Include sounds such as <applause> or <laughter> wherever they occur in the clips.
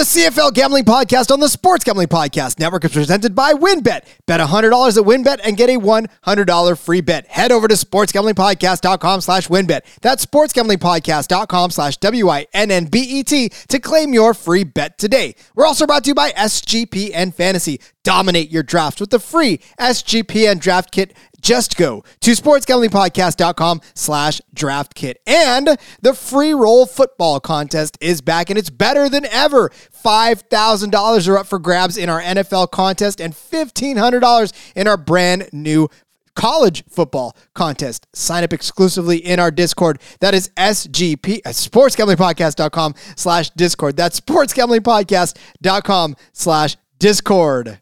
The CFL Gambling Podcast on the Sports Gambling Podcast Network is presented by WynnBET. Bet $100 at WynnBET and get a $100 free bet. Head over to sportsgamblingpodcast.com slash WynnBET. That's sportsgamblingpodcast.com slash W-I-N-N-B-E-T to claim your free bet today. We're also brought to you by SGPN Fantasy. Dominate your draft with the free SGPN Draft Kit just go to sportsgamblingpodcast.com slash draft kit. And the free roll football contest is back and it's better than ever. $5,000 are up for grabs in our NFL contest and $1,500 in our brand new college football contest. Sign up exclusively in our Discord. That is SGP at uh, sportsgamblingpodcast.com slash Discord. That's sportsgamblingpodcast.com slash Discord.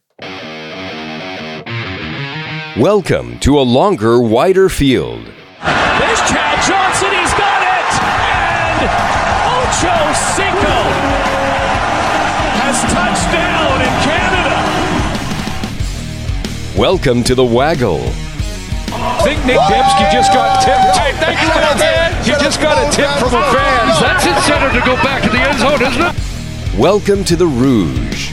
Welcome to a longer, wider field. There's Chad Johnson. He's got it. And Ocho Cinco has touchdown in Canada. Welcome to the Waggle. I think Nick Dembski just got tipped. You just got a tip from a fan. That's incentive to go back to the end zone, isn't it? Welcome to the Rouge.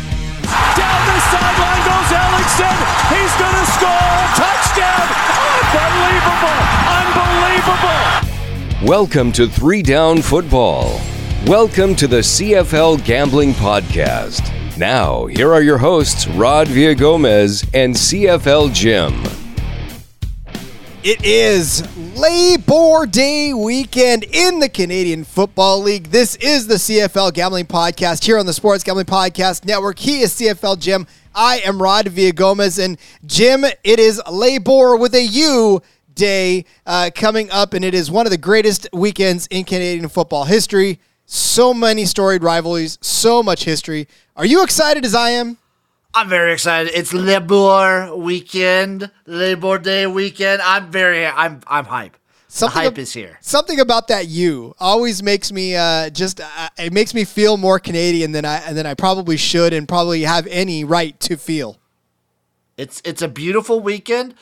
Unbelievable. Unbelievable. Welcome to Three Down Football. Welcome to the CFL Gambling Podcast. Now, here are your hosts, Rod Villagomez and CFL Jim. It is Labor Day weekend in the Canadian Football League. This is the CFL Gambling Podcast here on the Sports Gambling Podcast Network. He is CFL Jim. I am Rod Villagomez. And Jim, it is Labor with a U day uh, coming up, and it is one of the greatest weekends in Canadian football history. So many storied rivalries, so much history. Are you excited as I am? I'm very excited. It's Labor weekend, Labor Day weekend. I'm very, I'm, I'm hype. The hype ab- is here. Something about that you always makes me uh, just uh, it makes me feel more Canadian than I than I probably should and probably have any right to feel. It's, it's a beautiful weekend.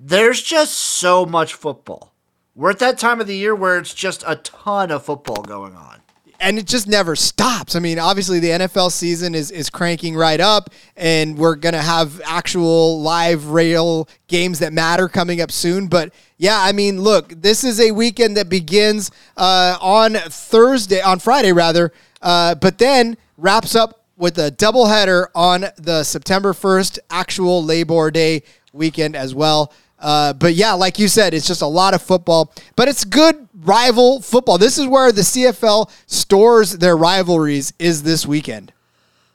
There's just so much football. We're at that time of the year where it's just a ton of football going on. And it just never stops. I mean, obviously the NFL season is is cranking right up, and we're gonna have actual live rail games that matter coming up soon. But yeah, I mean, look, this is a weekend that begins uh, on Thursday, on Friday rather, uh, but then wraps up with a doubleheader on the September 1st actual Labor Day weekend as well. Uh, but yeah, like you said, it's just a lot of football, but it's good rival football. This is where the CFL stores their rivalries is this weekend.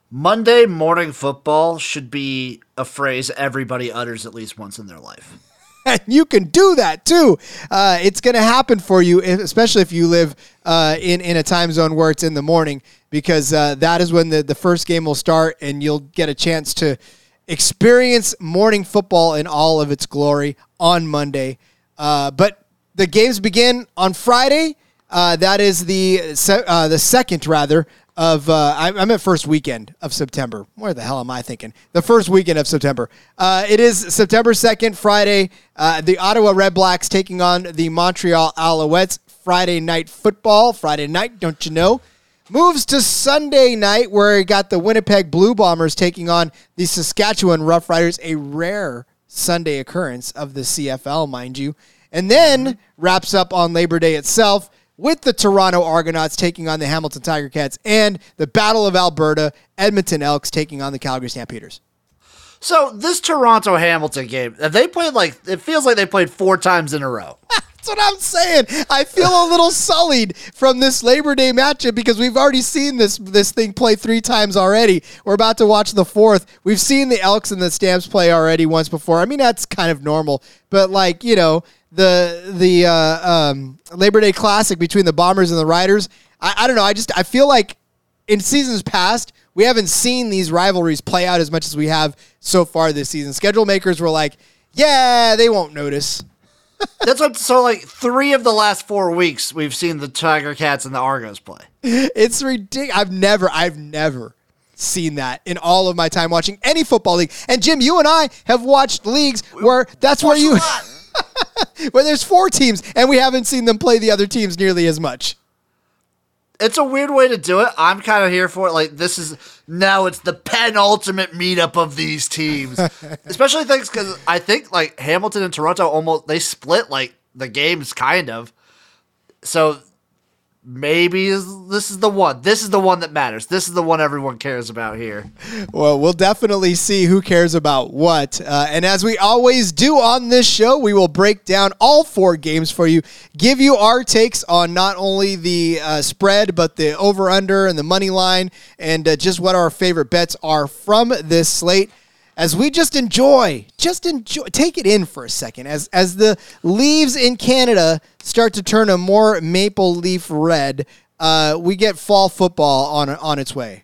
Monday morning football should be a phrase everybody utters at least once in their life. <laughs> and you can do that too. Uh, it's going to happen for you, especially if you live uh, in in a time zone where it's in the morning, because uh, that is when the the first game will start, and you'll get a chance to experience morning football in all of its glory on Monday. Uh, but the games begin on Friday. Uh, that is the se- uh, the second rather of uh, I, I'm at first weekend of September. Where the hell am I thinking? The first weekend of September. Uh, it is September second, Friday. Uh, the Ottawa Redblacks taking on the Montreal Alouettes. Friday night football. Friday night, don't you know? Moves to Sunday night, where you got the Winnipeg Blue Bombers taking on the Saskatchewan Roughriders, a rare Sunday occurrence of the CFL, mind you. And then mm-hmm. wraps up on Labor Day itself with the Toronto Argonauts taking on the Hamilton Tiger Cats and the Battle of Alberta, Edmonton Elks taking on the Calgary Stampeders. So this Toronto Hamilton game, they played like it feels like they played four times in a row. <laughs> That's what I'm saying. I feel a little sullied from this Labor Day matchup because we've already seen this this thing play three times already. We're about to watch the fourth. We've seen the Elks and the Stamps play already once before. I mean that's kind of normal, but like you know the the uh, um, Labor Day Classic between the Bombers and the Riders. I, I don't know. I just I feel like in seasons past we haven't seen these rivalries play out as much as we have so far this season. Schedule makers were like, yeah, they won't notice. That's what. So like three of the last four weeks, we've seen the Tiger Cats and the Argos play. It's ridiculous. I've never, I've never seen that in all of my time watching any football league. And Jim, you and I have watched leagues where that's where you, <laughs> where there's four teams, and we haven't seen them play the other teams nearly as much. It's a weird way to do it. I'm kind of here for it. Like this is now it's the penultimate meetup of these teams, <laughs> especially things because I think like Hamilton and Toronto almost they split like the games kind of. So maybe this is the one. This is the one that matters. This is the one everyone cares about here. Well, we'll definitely see who cares about what. Uh, and as we always do on this show, we will break down all four games for you, give you our takes on not only the uh, spread, but the over under and the money line, and uh, just what our favorite bets are from this slate as we just enjoy, just enjoy, take it in for a second as as the leaves in Canada start to turn a more maple leaf red. Uh, we get fall football on on its way.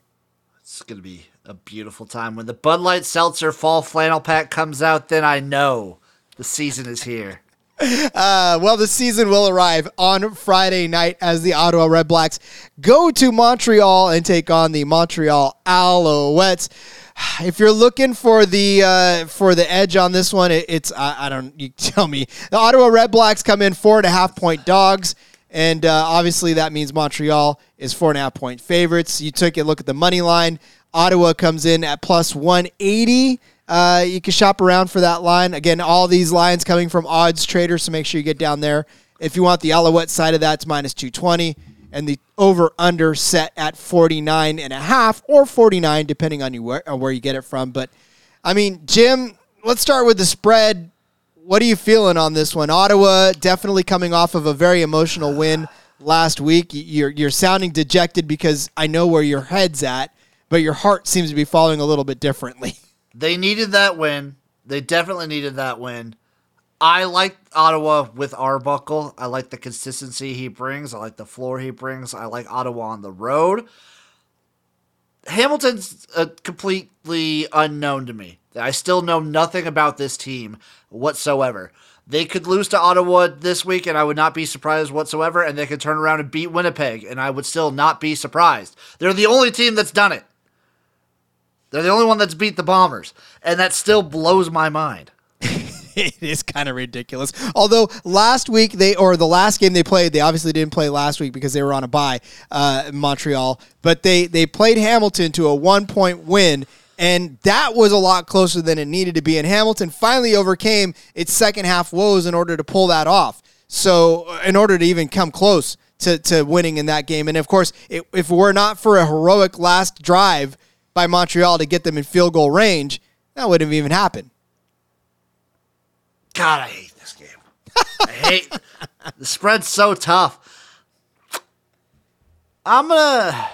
It's gonna be a beautiful time when the Bud Light Seltzer Fall Flannel Pack comes out. Then I know the season is here. <laughs> Uh, well, the season will arrive on Friday night as the Ottawa Redblacks go to Montreal and take on the Montreal Alouettes if you're looking for the uh, for the edge on this one, it, it's I, I, don't you <laughs> tell me. The Ottawa Redblacks come in four and a half point dogs, and uh, obviously that means Montreal is four and a half point favorites. You took a look at the money line. Ottawa comes in at plus one eighty. Uh, you can shop around for that line. Again, all these lines coming from odds traders, so make sure you get down there. If you want the Alouette side of that, it's minus 220 and the over under set at 49 and a half or 49 depending on you where, where you get it from. But i mean jim let's start with the spread. What are you feeling on this one? Ottawa definitely coming off of a very emotional win last week. You're, you're sounding dejected because i know where your head's at but your heart seems to be following a little bit differently. <laughs> They needed that win. They definitely needed that win I like Ottawa with Arbuckle. I like the consistency he brings. I like the floor he brings. I like Ottawa on the road. Hamilton's uh, completely unknown to me. I still know nothing about this team whatsoever. They could lose to Ottawa this week, and I would not be surprised whatsoever. And they could turn around and beat Winnipeg, and I would still not be surprised. They're the only team that's done it. They're the only one that's beat the Bombers, and that still blows my mind. <laughs> it is kind of ridiculous. Although last week they or the last game they played, they obviously didn't play last week because they were on a bye, uh, Montreal. But they they played Hamilton to a one point win. And that was a lot closer than it needed to be. And Hamilton finally overcame its second half woes in order to pull that off. So, in order to even come close to, to winning in that game. And of course, it, if it were not for a heroic last drive by Montreal to get them in field goal range, that wouldn't have even happened. God, I hate this game. I hate the spread's so tough. I'm gonna.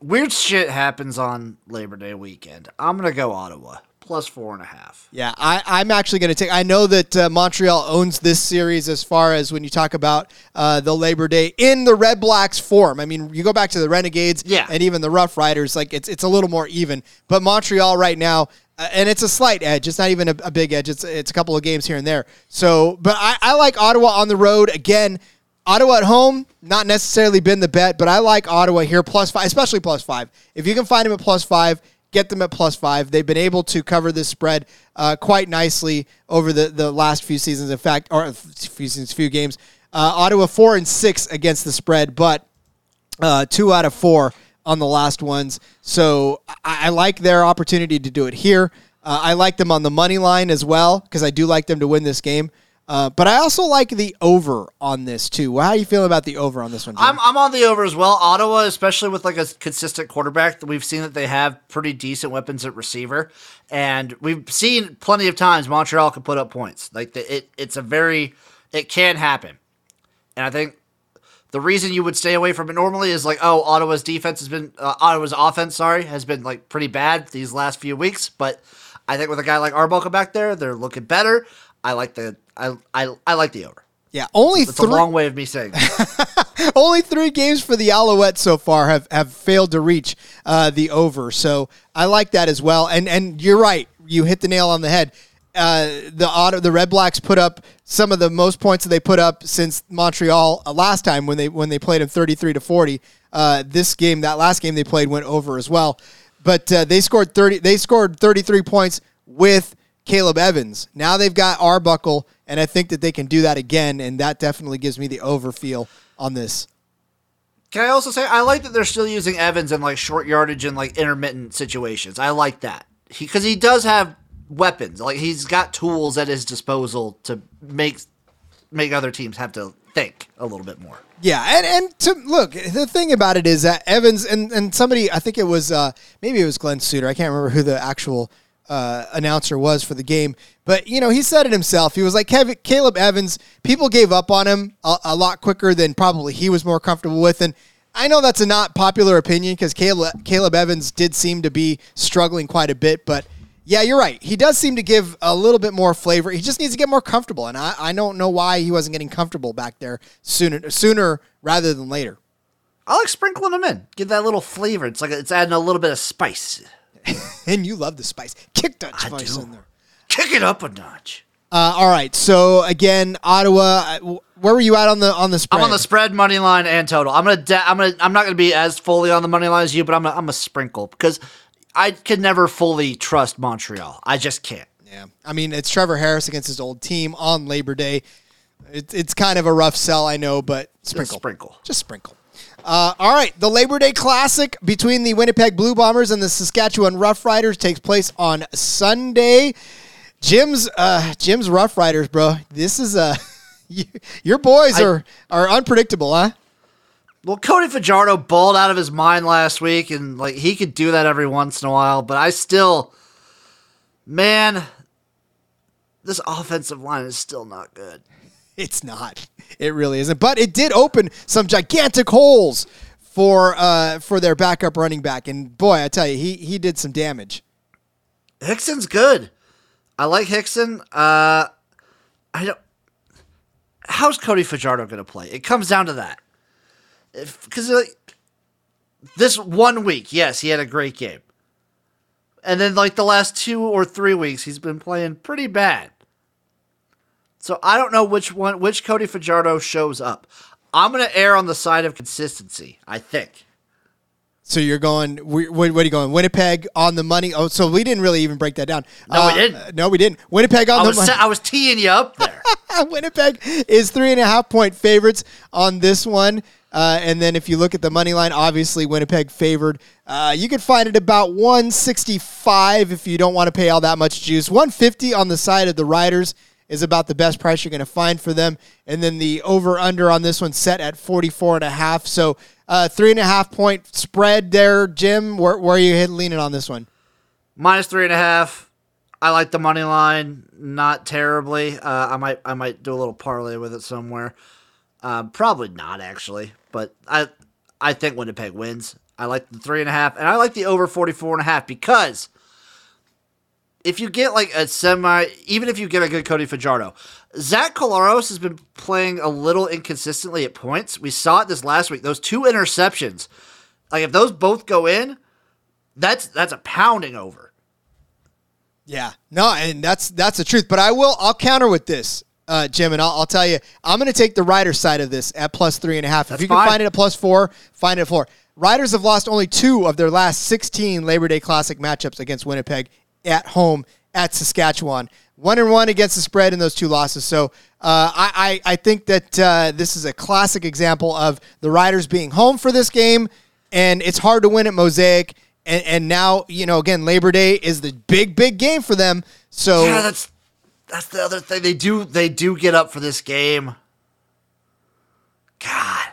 Weird shit happens on Labor Day weekend. I'm gonna go Ottawa plus four and a half. Yeah, I, am actually going to take. I know that uh, Montreal owns this series as far as when you talk about uh, the Labor Day in the Redblacks form. I mean, you go back to the Renegades, yeah. and even the Rough Riders. Like it's it's a little more even. But Montreal right now, and it's a slight edge. It's not even a, a, big edge. It's it's a couple of games here and there. So, but I, I like Ottawa on the road again. Ottawa at home, not necessarily been the bet, but I like Ottawa here plus five, especially plus five. If you can find them at plus five, get them at plus five. They've been able to cover this spread uh, quite nicely over the, the last few seasons. In fact, or few seasons, few games. Uh, Ottawa four and six against the spread, but uh, two out of four on the last ones. So I, I like their opportunity to do it here. Uh, I like them on the money line as well because I do like them to win this game. Uh, but I also like the over on this too. How are you feeling about the over on this one? I'm, I'm on the over as well. Ottawa, especially with like a consistent quarterback, we've seen that they have pretty decent weapons at receiver, and we've seen plenty of times Montreal can put up points. Like the, it, it's a very, it can happen, and I think the reason you would stay away from it normally is like, oh, Ottawa's defense has been, uh, Ottawa's offense, sorry, has been like pretty bad these last few weeks. But I think with a guy like Arbuckle back there, they're looking better. I like the, I, I, I like the over. Yeah, only That's three. a long way of me saying. <laughs> only three games for the Alouettes so far have, have failed to reach uh, the over. So I like that as well. And and you're right. You hit the nail on the head uh, the auto, the Redblacks put up some of the most points that they put up since Montreal uh, last time when they when they played them 33 to 40. Uh, this game, that last game they played went over as well, but uh, they scored 30. They scored 33 points with Caleb Evans. Now they've got Arbuckle, and I think that they can do that again, and that definitely gives me the over feel on this. Can I also say I like that they're still using Evans in like short yardage and like intermittent situations. I like that because he, he does have weapons. Like he's got tools at his disposal to make make other teams have to think a little bit more. Yeah, and and to look, the thing about it is that Evans and and somebody, I think it was uh, maybe it was Glen Suitor. I can't remember who the actual uh, announcer was for the game, but you know he said it himself. He was like Caleb Evans. People gave up on him a, a lot quicker than probably he was more comfortable with, and. I know that's a not popular opinion because Caleb, Caleb Evans did seem to be struggling quite a bit, but yeah, you're right. He does seem to give a little bit more flavor. He just needs to get more comfortable, and I, I don't know why he wasn't getting comfortable back there sooner sooner rather than later. I like sprinkling them in, give that little flavor. It's like it's adding a little bit of spice. <laughs> and you love the spice. Kick that spice in there. Kick it up a notch. Uh, all right. So again, Ottawa. Uh, where were you at on the on the spread? I'm on the spread money line and total. I'm gonna. I'm gonna. I'm not gonna be as fully on the money line as you, but I'm. A, I'm a sprinkle because I could never fully trust Montreal. I just can't. Yeah, I mean it's Trevor Harris against his old team on Labor Day. It's it's kind of a rough sell, I know, but sprinkle, just sprinkle, just sprinkle. Uh, all right, the Labor Day Classic between the Winnipeg Blue Bombers and the Saskatchewan Roughriders takes place on Sunday. Jim's uh, Jim's Roughriders, bro. This is a <laughs> uh, your boys I, are are unpredictable, huh? Well, Cody Fajardo balled out of his mind last week, and like he could do that every once in a while. But I still, man, this offensive line is still not good. <laughs> It's not. It really isn't. But it did open some gigantic holes for uh, for their backup running back, and boy, I tell you, he he did some damage. Hickson's good. I like Hickson. Uh, I don't. How's Cody Fajardo going to play? It comes down to that because like this one week, yes, he had a great game, and then like the last two or three weeks, he's been playing pretty bad. So I don't know which one, which Cody Fajardo shows up. I'm gonna err on the side of consistency. I think. So you're going. What, what are you going? Winnipeg on the money. Oh, so we didn't really even break that down. No, uh, we didn't. No, we didn't. Winnipeg on I the money. I was teeing you up there. <laughs> Winnipeg is three and a half point favorites on this one. Uh, and then if you look at the money line, obviously Winnipeg favored. Uh, you can find it about 165 if you don't want to pay all that much juice. 150 on the side of the Riders is about the best price you're going to find for them. And then the over under on this one set at 44 and a half. So uh, three and a half point spread there, Jim. Where, where are you leaning on this one? Minus three and a half. I like the money line, not terribly. Uh, I might I might do a little parlay with it somewhere. Uh, probably not actually, but I I think Winnipeg wins. I like the three and a half, and I like the over 44 and a half because if you get like a semi, even if you get a good Cody Fajardo, Zach Collaros has been playing a little inconsistently at points. We saw it this last week. Those two interceptions, like if those both go in, that's that's a pounding over. Yeah, no, and that's that's the truth. But I will, I'll counter with this uh, Jim, and I'll, I'll, tell you, I'm going to take the Riders side of this at plus three and a half. That's if you can fine. find it at plus four, find it at four. Riders have lost only two of their last 16 Labor Day Classic matchups against Winnipeg at home at Saskatchewan. One and one against the spread in those two losses. So uh, I, I, I, think that uh, this is a classic example of the Riders being home for this game, and it's hard to win at Mosaic. And, and now, you know, again, Labor Day is the big, big game for them. So yeah, that's that's the other thing. They do they do get up for this game. God.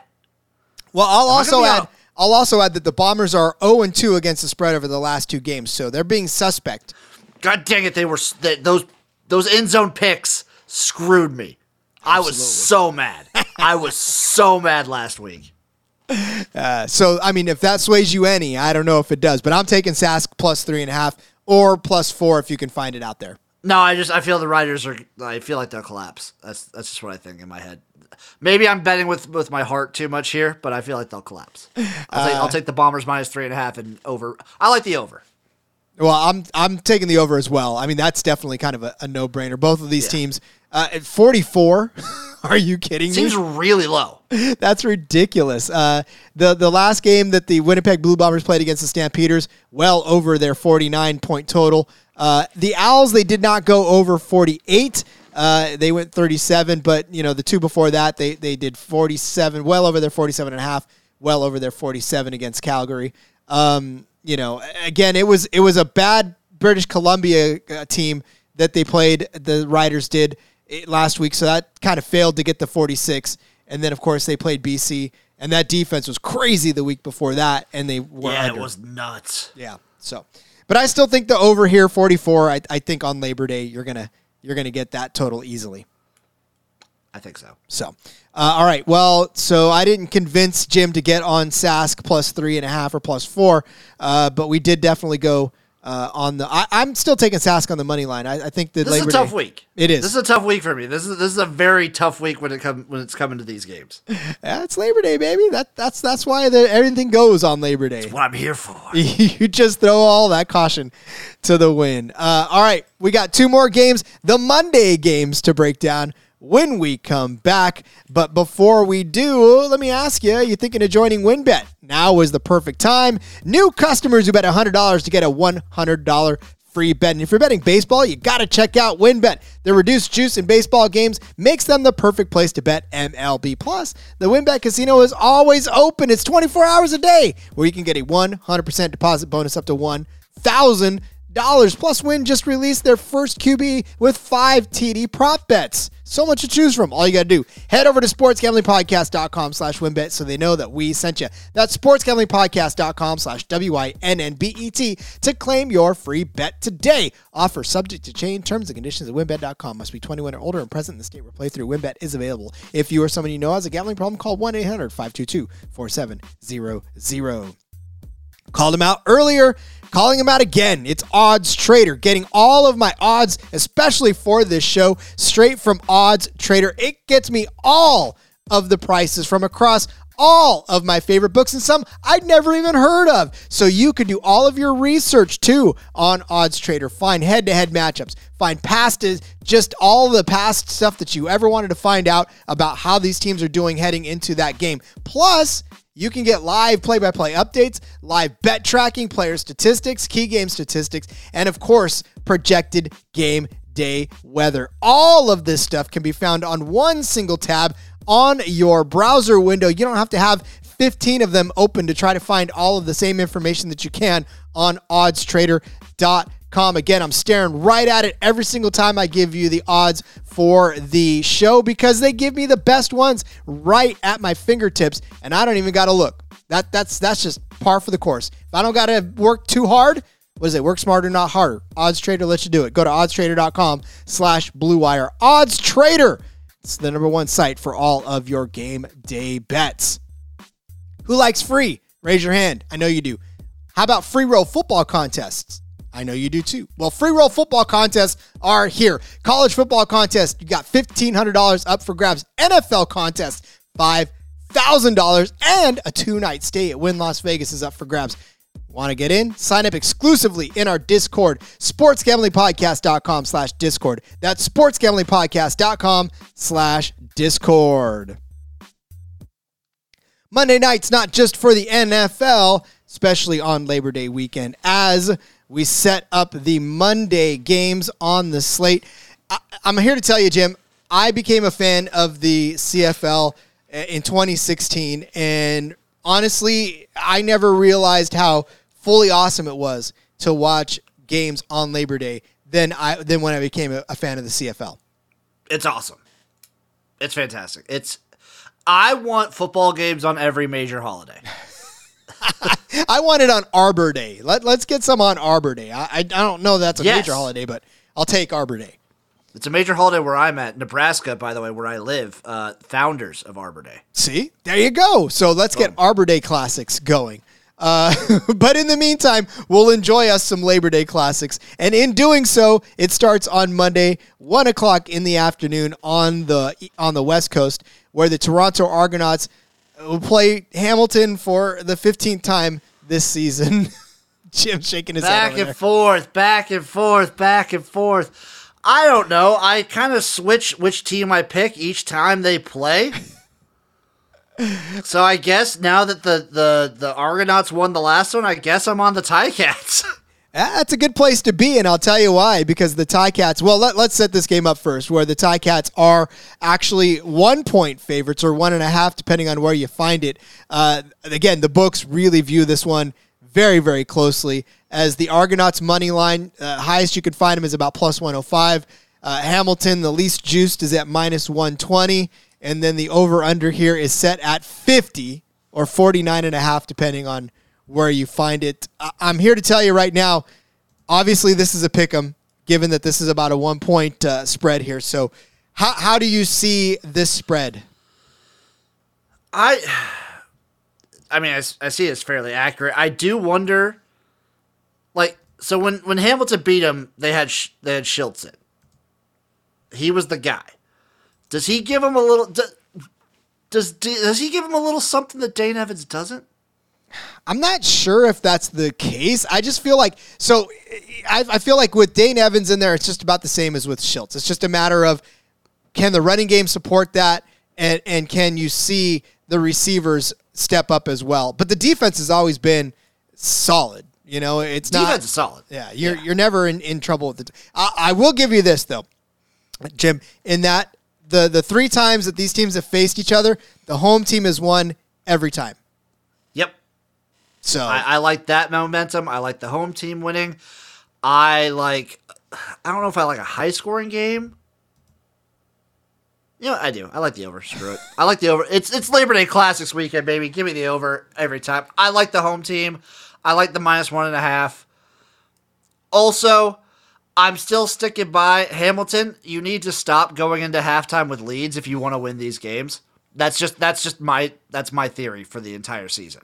Well, I'll Am also add. I'll also add that the Bombers are 0 and 2 against the spread over the last two games, so they're being suspect. God dang it! They were they, those those end zone picks screwed me. Absolutely. I was so mad. I was so mad last week. <laughs> Uh, so I mean, if that sways you any, I don't know if it does, but I'm taking Sask plus three and a half or plus four if you can find it out there. No, I just I feel the Riders are. I feel like they'll collapse. That's that's just what I think in my head. Maybe I'm betting with with my heart too much here, but I feel like they'll collapse. I'll, <sighs> take, I'll uh, take the Bombers minus three and a half and over. I like the over. Well, I'm I'm taking the over as well. I mean, that's definitely kind of a, a no brainer. Both of these yeah. teams uh, at 44. <laughs> Are you kidding me? Seems really low. <laughs> That's ridiculous. Uh, the the last game that the Winnipeg Blue Bombers played against the Stampeders, well over their 49 point total. Uh, the Owls, they did not go over 48. Uh, they went 37, but you know the two before that, they they did 47, well over their 47 and a half well over their 47 against Calgary. Um, you know, again, it was it was a bad British Columbia uh, team that they played. The Riders did eh, last week, so that kind of failed to get the 46. And then, of course, they played BC, and that defense was crazy the week before that, and they were yeah, under. it was nuts. Yeah. So, but I still think the over here 44. I, I think on Labor Day you're gonna you're gonna get that total easily. I think so. So, uh, all right. Well, so I didn't convince Jim to get on Sask plus three and a half or plus four, uh, but we did definitely go uh, on the. I, am still taking Sask on the money line. I, I think that this Labor is a tough Day, week. It is. This is a tough week for me. This is this is a very tough week when it come when it's coming to these games. <laughs> Yeah, it's Labor Day, baby. That that's that's why the, everything goes on Labor Day. That's what I'm here for. <laughs> you just throw all that caution to the wind. Uh, all right, we got two more games, the Monday games to break down when we come back. But before we do, let me ask you, you thinking of joining WynnBET? Now is the perfect time. New customers who bet $100 to get a $100 free bet. And if you're betting baseball, you got to check out WynnBET. The reduced juice in baseball games makes them the perfect place to bet MLB. Plus, the WynnBET casino is always open. It's 24 hours a day where you can get a 100% deposit bonus up to 1000 dollars. Plus, Wynn just released their first QB with five TD prop bets. So much to choose from. All you got to do, head over to sportsgamblingpodcast.com slash wynnbet so they know that we sent you. That's sportsgamblingpodcast.com slash W-I-N-N-B-E-T to claim your free bet today. Offer subject to change. Terms and conditions at wynnbet.com. Must be 21 or older and present in the state where playthrough. WynnBET is available. If you or someone you know has a gambling problem, call 1-800-522-4700. Called him out earlier, calling him out again. It's Odds Trader, getting all of my odds, especially for this show, straight from Odds Trader. It gets me all of the prices from across all of my favorite books and some I'd never even heard of. So you can do all of your research too on Odds Trader. Find head to head matchups, find past just all the past stuff that you ever wanted to find out about how these teams are doing heading into that game. Plus, you can get live play by play updates, live bet tracking, player statistics, key game statistics, and of course, projected game day weather. All of this stuff can be found on one single tab on your browser window. You don't have to have 15 of them open to try to find all of the same information that you can on oddstrader.com. Again, I'm staring right at it every single time I give you the odds for the show because they give me the best ones right at my fingertips and I don't even got to look. That that's that's just par for the course. If I don't got to work too hard, what is it? Work smarter, not harder. Odds Trader lets you do it. Go to oddstrader.com slash blue wire. Odds Trader. It's the number one site for all of your game day bets. Who likes free? Raise your hand. I know you do. How about free roll football contests? I know you do too. Well, free roll football contests are here. College football contest, you got $1,500 up for grabs. NFL contest, $5,000. And a two night stay at Wynn Las Vegas is up for grabs. Want to get in? Sign up exclusively in our Discord, sportsgamblingpodcast.com slash Discord. That's sportsgamblingpodcast.com slash Discord. Monday night's not just for the NFL, especially on Labor Day weekend, as we set up the Monday games on the slate. I, am here to tell you, Jim, I became a fan of the CFL uh, in 2016, and honestly, I never realized how fully awesome it was to watch games on Labor Day than I than when I became a, a fan of the CFL. It's awesome. It's fantastic. It's I want football games on every major holiday. <laughs> I want it on Arbor Day. Let, let's get some on Arbor Day. I, I, I don't know that's a Yes. major holiday, but I'll take Arbor Day. It's a major holiday where I'm at. Nebraska, by the way, where I live, uh, founders of Arbor Day. See, there you go. So let's get Arbor Day classics going. Uh, <laughs> but in the meantime, we'll enjoy us some Labor Day classics. And in doing so, it starts on Monday, one o'clock in the afternoon on the on the West Coast, where the Toronto Argonauts will play Hamilton for the 15th time this season. <laughs> Jim shaking his head. Back and there. forth, back and forth, back and forth. I don't know. I kind of switch which team I pick each time they play. <laughs> so I guess now that the, the, the Argonauts won the last one, I guess I'm on the Ticats. <laughs> That's a good place to be, and I'll tell you why. Because the Ticats, well, let, us set this game up first, where the Ticats are actually one point favorites or one and a half, depending on where you find it. Uh, again, the books really view this one very, very closely as the Argonauts money line. Uh, highest you can find them is about plus 105. Uh, Hamilton, the least juiced, is at minus 120. And then the over under here is set at 50 or 49 and a half, depending on where you find it. I'm here to tell you right now. Obviously, this is a pick 'em, given that this is about a one point uh, spread here. So, how how do you see this spread? I, I mean, I, I see it's fairly accurate. I do wonder, like, so when when Hamilton beat him, they had they had Shiltz in. He was the guy. Does he give him a little? Does, does does he give him a little something that Dane Evans doesn't? I'm not sure if that's the case. I just feel like so. I, I, feel like with Dane Evans in there, it's just about the same as with Shiltz. It's just a matter of can the running game support that, and and can you see the receivers step up as well? But the defense has always been solid. You know, it's defense not defense is solid. Yeah, you're yeah. you're never in, in trouble with it. I, I will give you this though, Jim. In that the the three times that these teams have faced each other, the home team has won every time. So I, I like that momentum. I like the home team winning. I like. I don't know if I like a high scoring game. You know, I do. I like the over. Screw it. I like the over. It's it's Labor Day Classics weekend, baby. Give me the over every time. I like the home team. I like the minus one and a half. Also, I'm still sticking by Hamilton. You need to stop going into halftime with leads if you want to win these games. That's just that's just my that's my theory for the entire season.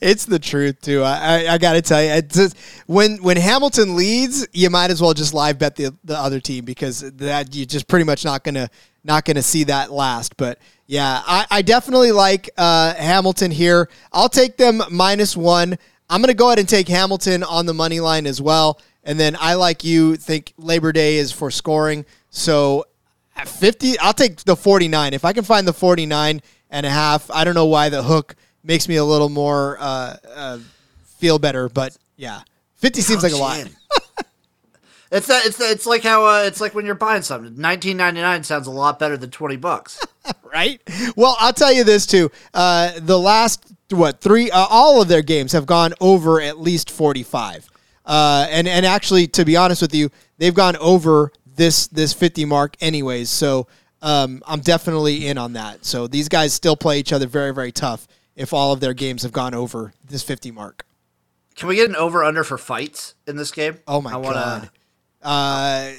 It's the truth too. I, I, I got to tell you, just, when when Hamilton leads, you might as well just live bet the the other team because that you're just pretty much not gonna not gonna see that last. But yeah, I, I definitely like uh, Hamilton here. I'll take them minus one. I'm gonna go ahead and take Hamilton on the money line as well. And then I like you think Labor Day is for scoring. So 50, I'll take the 49. If I can find the 49 and a half, I don't know why the hook makes me a little more uh, uh, feel better, but yeah, 50 seems oh, like a lot. <laughs> it's that it's it's like how uh, it's like when you're buying something. 19.99 sounds a lot better than 20 bucks. <laughs> right? Well, I'll tell you this too. Uh, the last what, three uh, all of their games have gone over at least 45. Uh, and and actually to be honest with you, they've gone over this this 50 mark anyways. So um, I'm definitely in on that. So these guys still play each other very very tough if all of their games have gone over this 50 mark. Can we get an over under for fights in this game? Oh my wanna... god. Uh,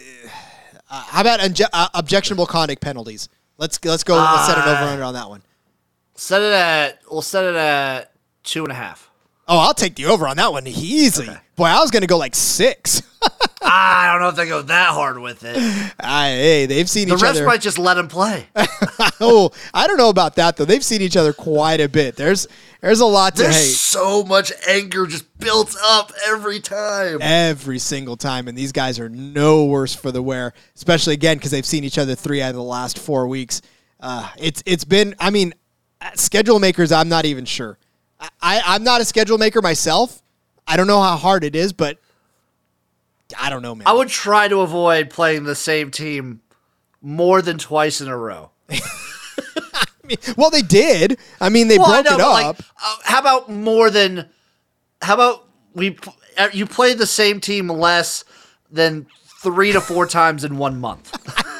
how about unje- uh, objectionable conduct penalties? Let's let's go. let's set an over under on that one. Set it at. We'll set it at two and a half. Oh, I'll take the over on that one easily. Okay. Boy, I was going to go like six. <laughs> I don't know if they go that hard with it. Uh, hey, they've seen the each other. The refs might just let them play. <laughs> oh, I don't know about that though. They've seen each other quite a bit. There's there's a lot to There's hate. so much anger just built up every time. Every single time, and these guys are no worse for the wear. Especially again because they've seen each other three out of the last four weeks. Uh, it's it's been. I mean, schedule makers. I'm not even sure. I, I'm not a schedule maker myself. I don't know how hard it is, but I don't know, man. I would try to avoid playing the same team more than twice in a row. <laughs> well, they did. I mean, they well, broke know, it up. Like, uh, how about more than? How about we? Uh, you play the same team less than three to four times in one month. <laughs>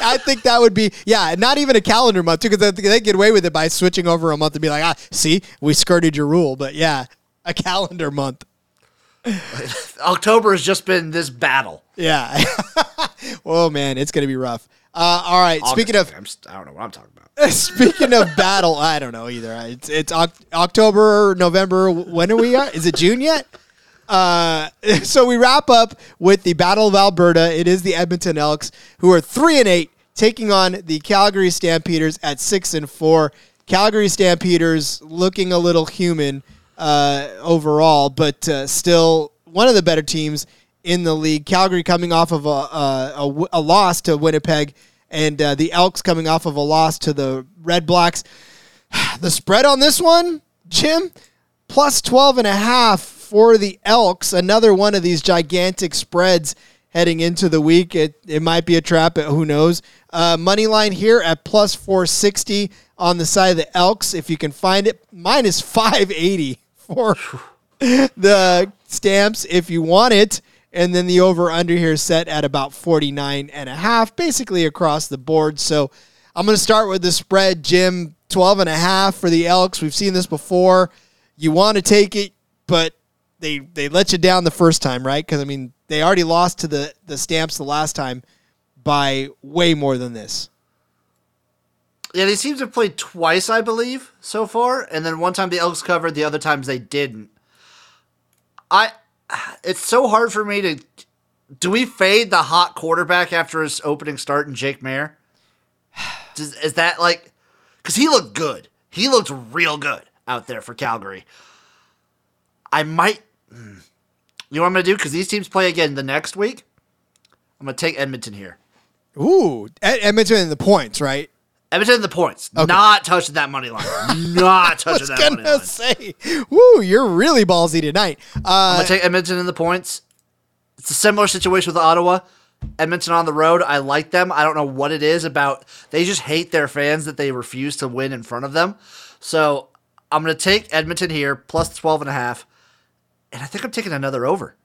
I think that would be yeah, not even a calendar month too, because they get away with it by switching over a month and be like, ah, see, we skirted your rule, but yeah, a calendar month. <laughs> October has just been this battle. Yeah. <laughs> oh man, it's gonna be rough. Uh, all right. August, speaking of, I'm, I do not know what I'm talking about. <laughs> speaking of battle, I don't know either. It's it's October, November. When are we? At? Is it June yet? Uh, <laughs> so we wrap up with the Battle of Alberta. It is the Edmonton Elks who are three and eight, taking on the Calgary Stampeders at six and four. Calgary Stampeders looking a little human uh, overall, but uh, still one of the better teams in the league. Calgary coming off of a, a, a loss to Winnipeg, and uh, the Elks coming off of a loss to the Redblacks. <sighs> The spread on this one, Jim, plus 12 and a half for the Elks. Another one of these gigantic spreads heading into the week. It, it might be a trap, who knows. Uh, money line here at plus 460 on the side of the Elks. If you can find it, minus 580 for <laughs> the Stamps if you want it. And then the over under here set at about 49 and a half, basically across the board. So I'm going to start with the spread, Jim. 12 and a half for the Elks. We've seen this before. You want to take it, but they they let you down the first time, right? Because I mean, they already lost to the the Stamps the last time by way more than this. Yeah, they seem to have played twice, I believe, so far, and then one time the Elks covered, the other times they didn't. I, it's so hard for me to. Do we fade the hot quarterback after his opening start in Jake Maier? Does, is that like because he looked good. He looked real good out there for Calgary. I might. You know what I'm going to do? Because these teams play again the next week. I'm going to take Edmonton here. Ooh, Edmonton in the points, right? Edmonton in the points. Okay. Not touching that money line. Not <laughs> touching that money line. I was say, woo, you're really ballsy tonight. Uh, I'm going to take Edmonton in the points. It's a similar situation with Ottawa. Edmonton on the road, I like them. I don't know what it is about. They just hate their fans that they refuse to win in front of them. So I'm going to take Edmonton here, plus 12 and a half. And I think I'm taking another over.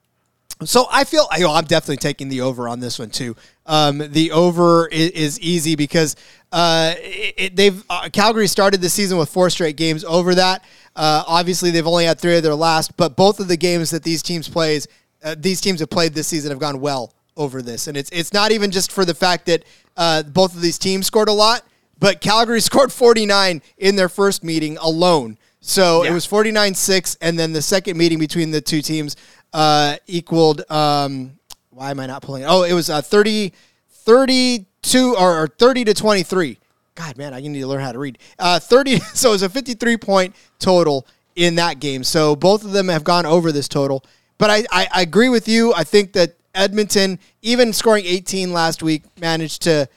So I feel you know, I'm definitely taking the over on this one too. Um, the over is, is easy because uh, it, they've uh, Calgary started the season with four straight games over that. Uh, obviously, they've only had three of their last, but both of the games that these teams plays, uh, these teams have played this season have gone well over this, and it's it's not even just for the fact that uh, both of these teams scored a lot, but Calgary <laughs> scored 49 in their first meeting alone. So yeah. it was 49 6, and then the second meeting between the two teams uh, equaled. Um, why am I not pulling it? Oh, it was uh, 30, 32 or, or 30 to 23. God, man, I need to learn how to read. Uh, 30, <laughs> so it was a 53 point total in that game. So both of them have gone over this total. But I, I, I agree with you. I think that Edmonton, even scoring 18 last week, managed to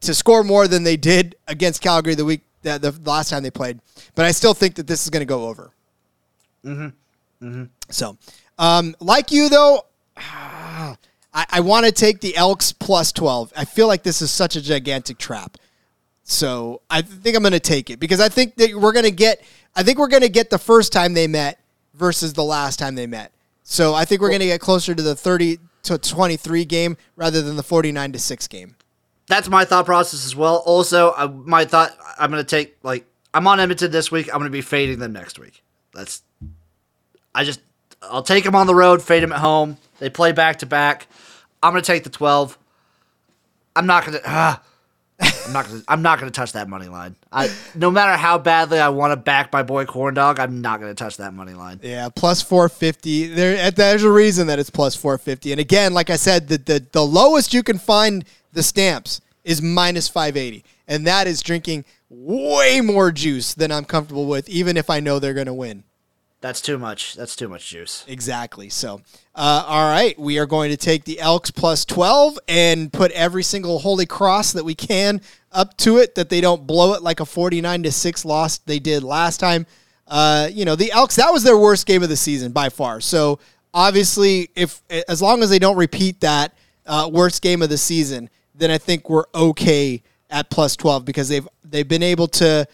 to score more than they did against Calgary the week the, the last time they played. But I still think that this is going to go over. Mm-hmm. Mm-hmm. So, um, like you though, <sighs> I, I want to take the Elks plus 12. I feel like this is such a gigantic trap. So I think I'm going to take it because I think that we're going to get. I think we're going to get the first time they met versus the last time they met. So I think we're going to get closer to the 30 to 23 game rather than the 49 to 6 game. That's my thought process as well. Also, I, my thought I'm going to take like I'm on Edmonton this week. I'm going to be fading them next week. That's I just I'll take them on the road, fade them at home. They play back to back. I'm going to take the 12. I'm not going to uh, I'm not gonna. I'm not gonna touch that money line. I, no matter how badly I want to back my boy Corn Dog, I'm not gonna touch that money line. Yeah, plus four fifty. There, there's a reason that it's plus four fifty. And again, like I said, the, the the lowest you can find the stamps is minus five eighty, and that is drinking way more juice than I'm comfortable with, even if I know they're gonna win. That's too much. That's too much juice. Exactly. So, uh, all right, we are going to take the Elks plus 12 and put every single Holy Cross that we can up to it that they don't blow it like a 49 to 6 loss they did last time. Uh, you know, the Elks, that was their worst game of the season by far. So, obviously, if as long as they don't repeat that uh, worst game of the season, then I think we're okay at plus 12 because they've they've been able to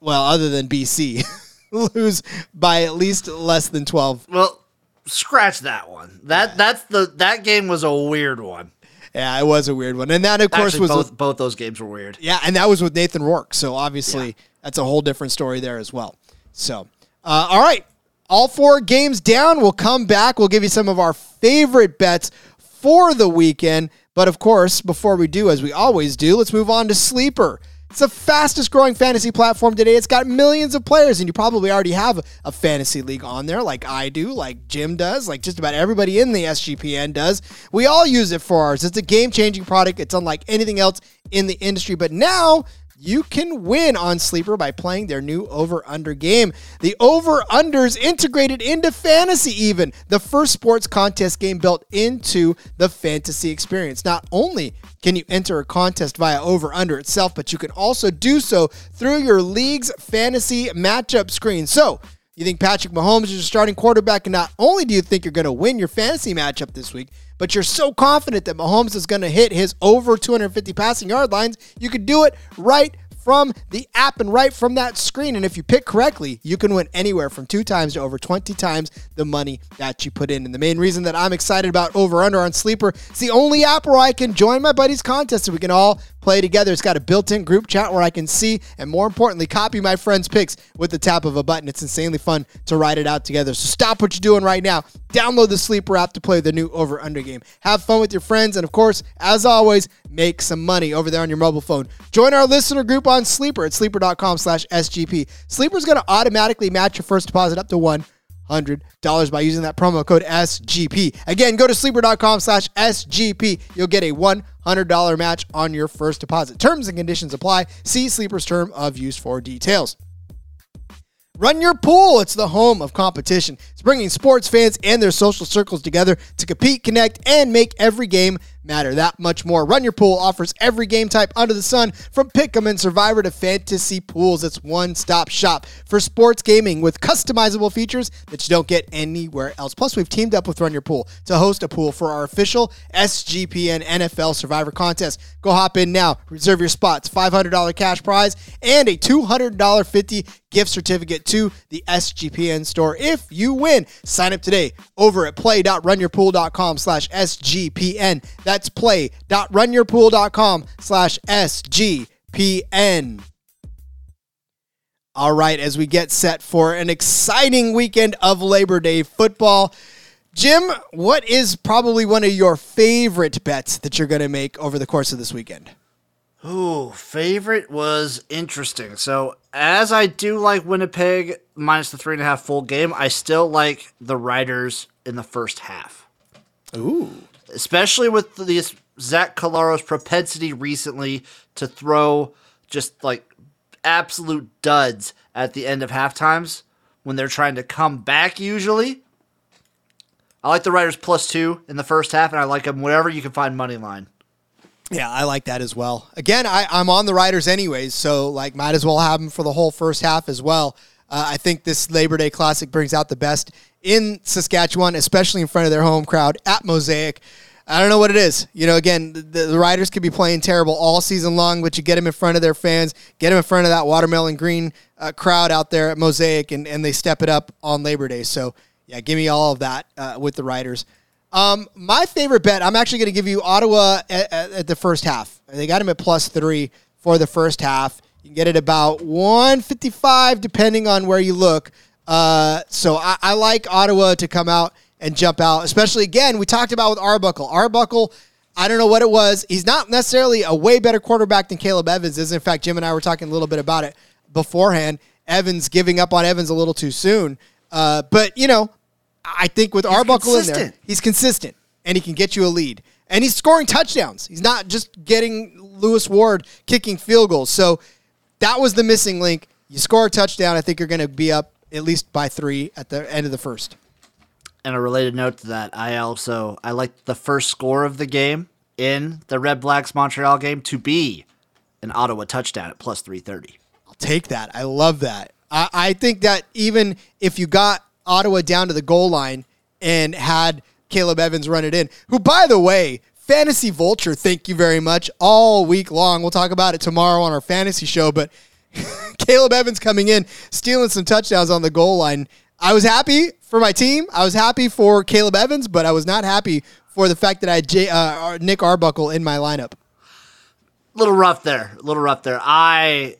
well, other than BC. <laughs> lose by at least less than 12. Well, scratch that one. That that's the that game was a weird one. Yeah, it was a weird one, and that of course Actually, was both both those games were weird. Yeah, and that was with Nathan Rourke, so obviously yeah. that's a whole different story there as well. So, uh, all right, all four games down. We'll come back. We'll give you some of our favorite bets for the weekend. But of course, before we do, as we always do, let's move on to Sleeper. It's the fastest growing fantasy platform today. It's got millions of players, and you probably already have a fantasy league on there, like I do, like Jim does, like just about everybody in the SGPN does. We all use it for ours. It's a game changing product. It's unlike anything else in the industry. But now, you can win on Sleeper by playing their new over under game. The over unders integrated into fantasy, even the first sports contest game built into the fantasy experience. Not only can you enter a contest via over under itself, but you can also do so through your league's fantasy matchup screen. So, You think Patrick Mahomes is your starting quarterback, and not only do you think you're going to win your fantasy matchup this week, but you're so confident that Mahomes is going to hit his over 250 passing yard lines, you could do it right from the app and right from that screen. And if you pick correctly, you can win anywhere from two times to over 20 times the money that you put in. And the main reason that I'm excited about Over Under on Sleeper, it's the only app where I can join my buddies' contest so we can all play together. It's got a built in group chat where I can see and more importantly, copy my friends' picks with the tap of a button. It's insanely fun to write it out together. So stop what you're doing right now. Download the Sleeper app to play the new Over Under game. Have fun with your friends. And of course, as always, make some money over there on your mobile phone. Join our listener group on Sleeper at sleeper.com slash SGP. Sleeper is going to automatically match your first deposit up to one $100 by using that promo code SGP. Again, go to sleeper.com slash SGP. You'll get a $100 match on your first deposit. Terms and conditions apply. See Sleeper's term of use for details. Run Your Pool. It's the home of competition. It's bringing sports fans and their social circles together to compete, connect, and make every game matter that much more. Run Your Pool offers every game type under the sun, from Pick'em and Survivor to fantasy pools. It's one stop shop for sports gaming with customizable features that you don't get anywhere else. Plus, we've teamed up with Run Your Pool to host a pool for our official SGPN NFL Survivor contest. Go hop in now, reserve your spots, $500 cash prize, and a $200 50 gift certificate to the SGPN store if you win. Sign up today over at play.runyourpool.com slash SGPN. That's play.runyourpool.com slash SGPN. All right, as we get set for an exciting weekend of Labor Day football. Jim, what is probably one of your favorite bets that you're going to make over the course of this weekend? Ooh, favorite was interesting. So, as I do like Winnipeg minus the three and a half full game, I still like the Riders in the first half. Ooh. Especially with this Zach Collaros' propensity recently to throw just like absolute duds at the end of half times when they're trying to come back, usually. I like the Riders plus two in the first half, and I like them whatever you can find money line. Yeah, I like that as well. Again, I, I'm on the Riders anyways, so like might as well have them for the whole first half as well. Uh, I think this Labor Day Classic brings out the best in Saskatchewan, especially in front of their home crowd at Mosaic. I don't know what it is. You know, again, the, the Riders could be playing terrible all season long, but you get them in front of their fans, get them in front of that watermelon green uh, crowd out there at Mosaic, and, and they step it up on Labor Day. So, yeah, give me all of that uh, with the Riders. Um, my favorite bet, I'm actually going to give you Ottawa at, at, at, the first half. They got him at plus three for the first half. You can get it about 155 depending on where you look. Uh, so I, I, like Ottawa to come out and jump out, especially again, we talked about with Arbuckle. Arbuckle, I don't know what it was. He's not necessarily a way better quarterback than Caleb Evans is. In fact, Jim and I were talking a little bit about it beforehand. Evans giving up on Evans a little too soon. Uh, but, you know, I think with he's Arbuckle consistent. in there, he's consistent and he can get you a lead. And he's scoring touchdowns. He's not just getting Lewis Ward kicking field goals. So that was the missing link. You score a touchdown, I think you're going to be up at least by three at the end of the first. And a related note to that, I also I like the first score of the game in the Redblacks Montreal game to be an Ottawa touchdown at plus three thirty. I'll take that. I love that. I, I think that even if you got Ottawa down to the goal line and had Caleb Evans run it in, who, by the way, Fantasy Vulture, thank you very much, all week long. We'll talk about it tomorrow on our fantasy show, but <laughs> Caleb Evans coming in, stealing some touchdowns on the goal line. I was happy for my team. I was happy for Caleb Evans, but I was not happy for the fact that I had J, uh, Nick Arbuckle in my lineup. Little rough there. Little rough there. I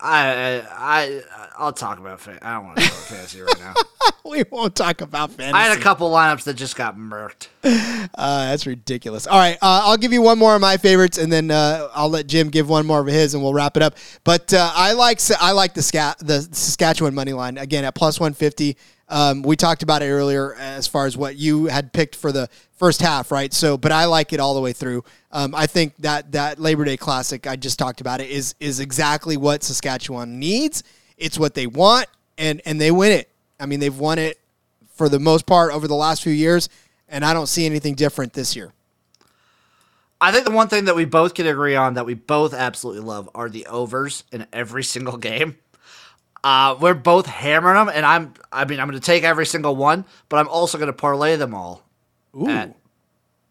I I I'll talk about fan- I don't want to talk fantasy right now. <laughs> we won't talk about fantasy. I had a couple lineups that just got murked. Uh, that's ridiculous. All right, uh, I'll give you one more of my favorites, and then uh, I'll let Jim give one more of his, and we'll wrap it up. But uh, I like I like the Scat the Saskatchewan money line again at plus one fifty. Um, we talked about it earlier as far as what you had picked for the first half, right? So, but I like it all the way through. Um, I think that that Labor Day Classic I just talked about it is is exactly what Saskatchewan needs. It's what they want, and and they win it. I mean, they've won it for the most part over the last few years, and I don't see anything different this year. I think the one thing that we both can agree on that we both absolutely love are the overs in every single <laughs> game. Uh, we're both hammering them, and I'm. I mean, I'm going to take every single one, but I'm also going to parlay them all Ooh. at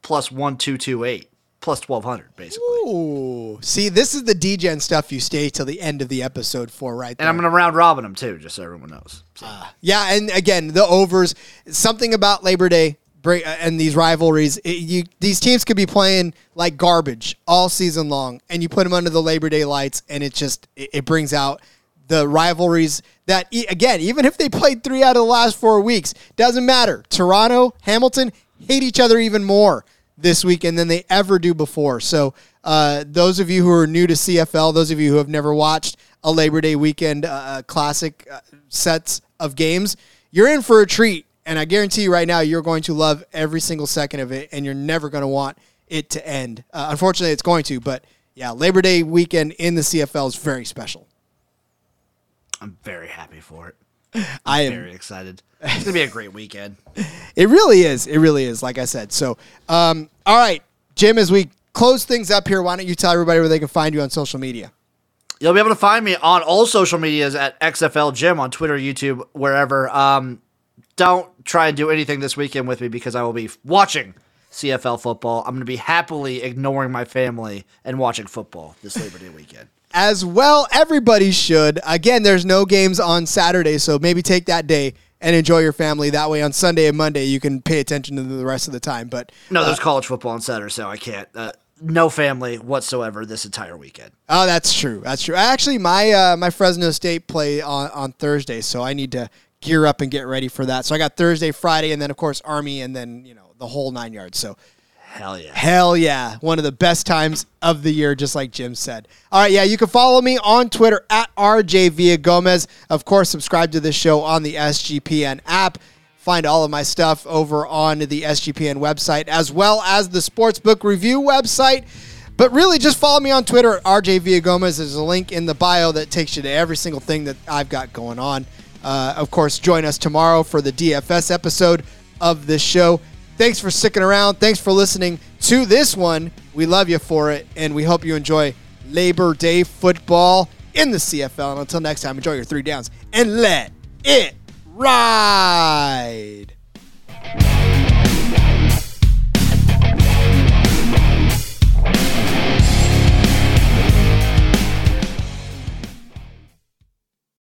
plus one two two eight, plus twelve hundred, basically. Ooh. See, this is the DGen stuff you stay till the end of the episode for, right there. And I'm going to round robin them too, just so everyone knows. So. Yeah, and again, the overs. Something about Labor Day and these rivalries. It, you these teams could be playing like garbage all season long, and you put them under the Labor Day lights, and it just it, it brings out the rivalries that again, even if they played three out of the last four weeks, doesn't matter. Toronto, Hamilton hate each other even more this weekend than they ever do before. So, uh, those of you who are new to CFL, those of you who have never watched a Labor Day weekend uh, classic uh, sets of games, you're in for a treat. And I guarantee you right now, you're going to love every single second of it, and you're never going to want it to end. Uh, unfortunately, it's going to, but yeah, Labor Day weekend in the CFL is very special. I'm very happy for it. <laughs> I am Very excited. It's to be a great weekend. <laughs> It really is. It really is. Like I said. So, um, all right, Jim. As we close things up here, why don't you tell everybody where they can find you on social media? You'll be able to find me on all social medias at XFL Jim on Twitter, YouTube, wherever. Um, don't try and do anything this weekend with me because I will be watching CFL football. I'm going to be happily ignoring my family and watching football this Labor Day weekend. As well, everybody should. Again, there's no games on Saturday, so maybe take that day and enjoy your family. That way, on Sunday and Monday, you can pay attention to the rest of the time. But No, there's college football on Saturday, so I can't. Uh, no family whatsoever this entire weekend. Oh, that's true. That's true. Actually, my uh, my Fresno State play on, on Thursday, so I need to gear up and get ready for that. So I got Thursday, Friday, and then of course Army, and then you know the whole nine yards. So Hell yeah. hell yeah, one of the best times of the year, just like Jim said. All right, yeah, you can follow me on Twitter at RJ Villagomez. Of course, subscribe to this show on the SGPN app. Find all of my stuff over on the SGPN website as well as the Sportsbook Review website. But really, just follow me on Twitter at RJ Villagomez. There's a link in the bio that takes you to every single thing that I've got going on. Uh, of course, join us tomorrow for the DFS episode of this show. Thanks for sticking around. Thanks for listening to this one. We love you for it, and we hope you enjoy Labor Day football in the CFL. And until next time, enjoy your three downs and let it ride.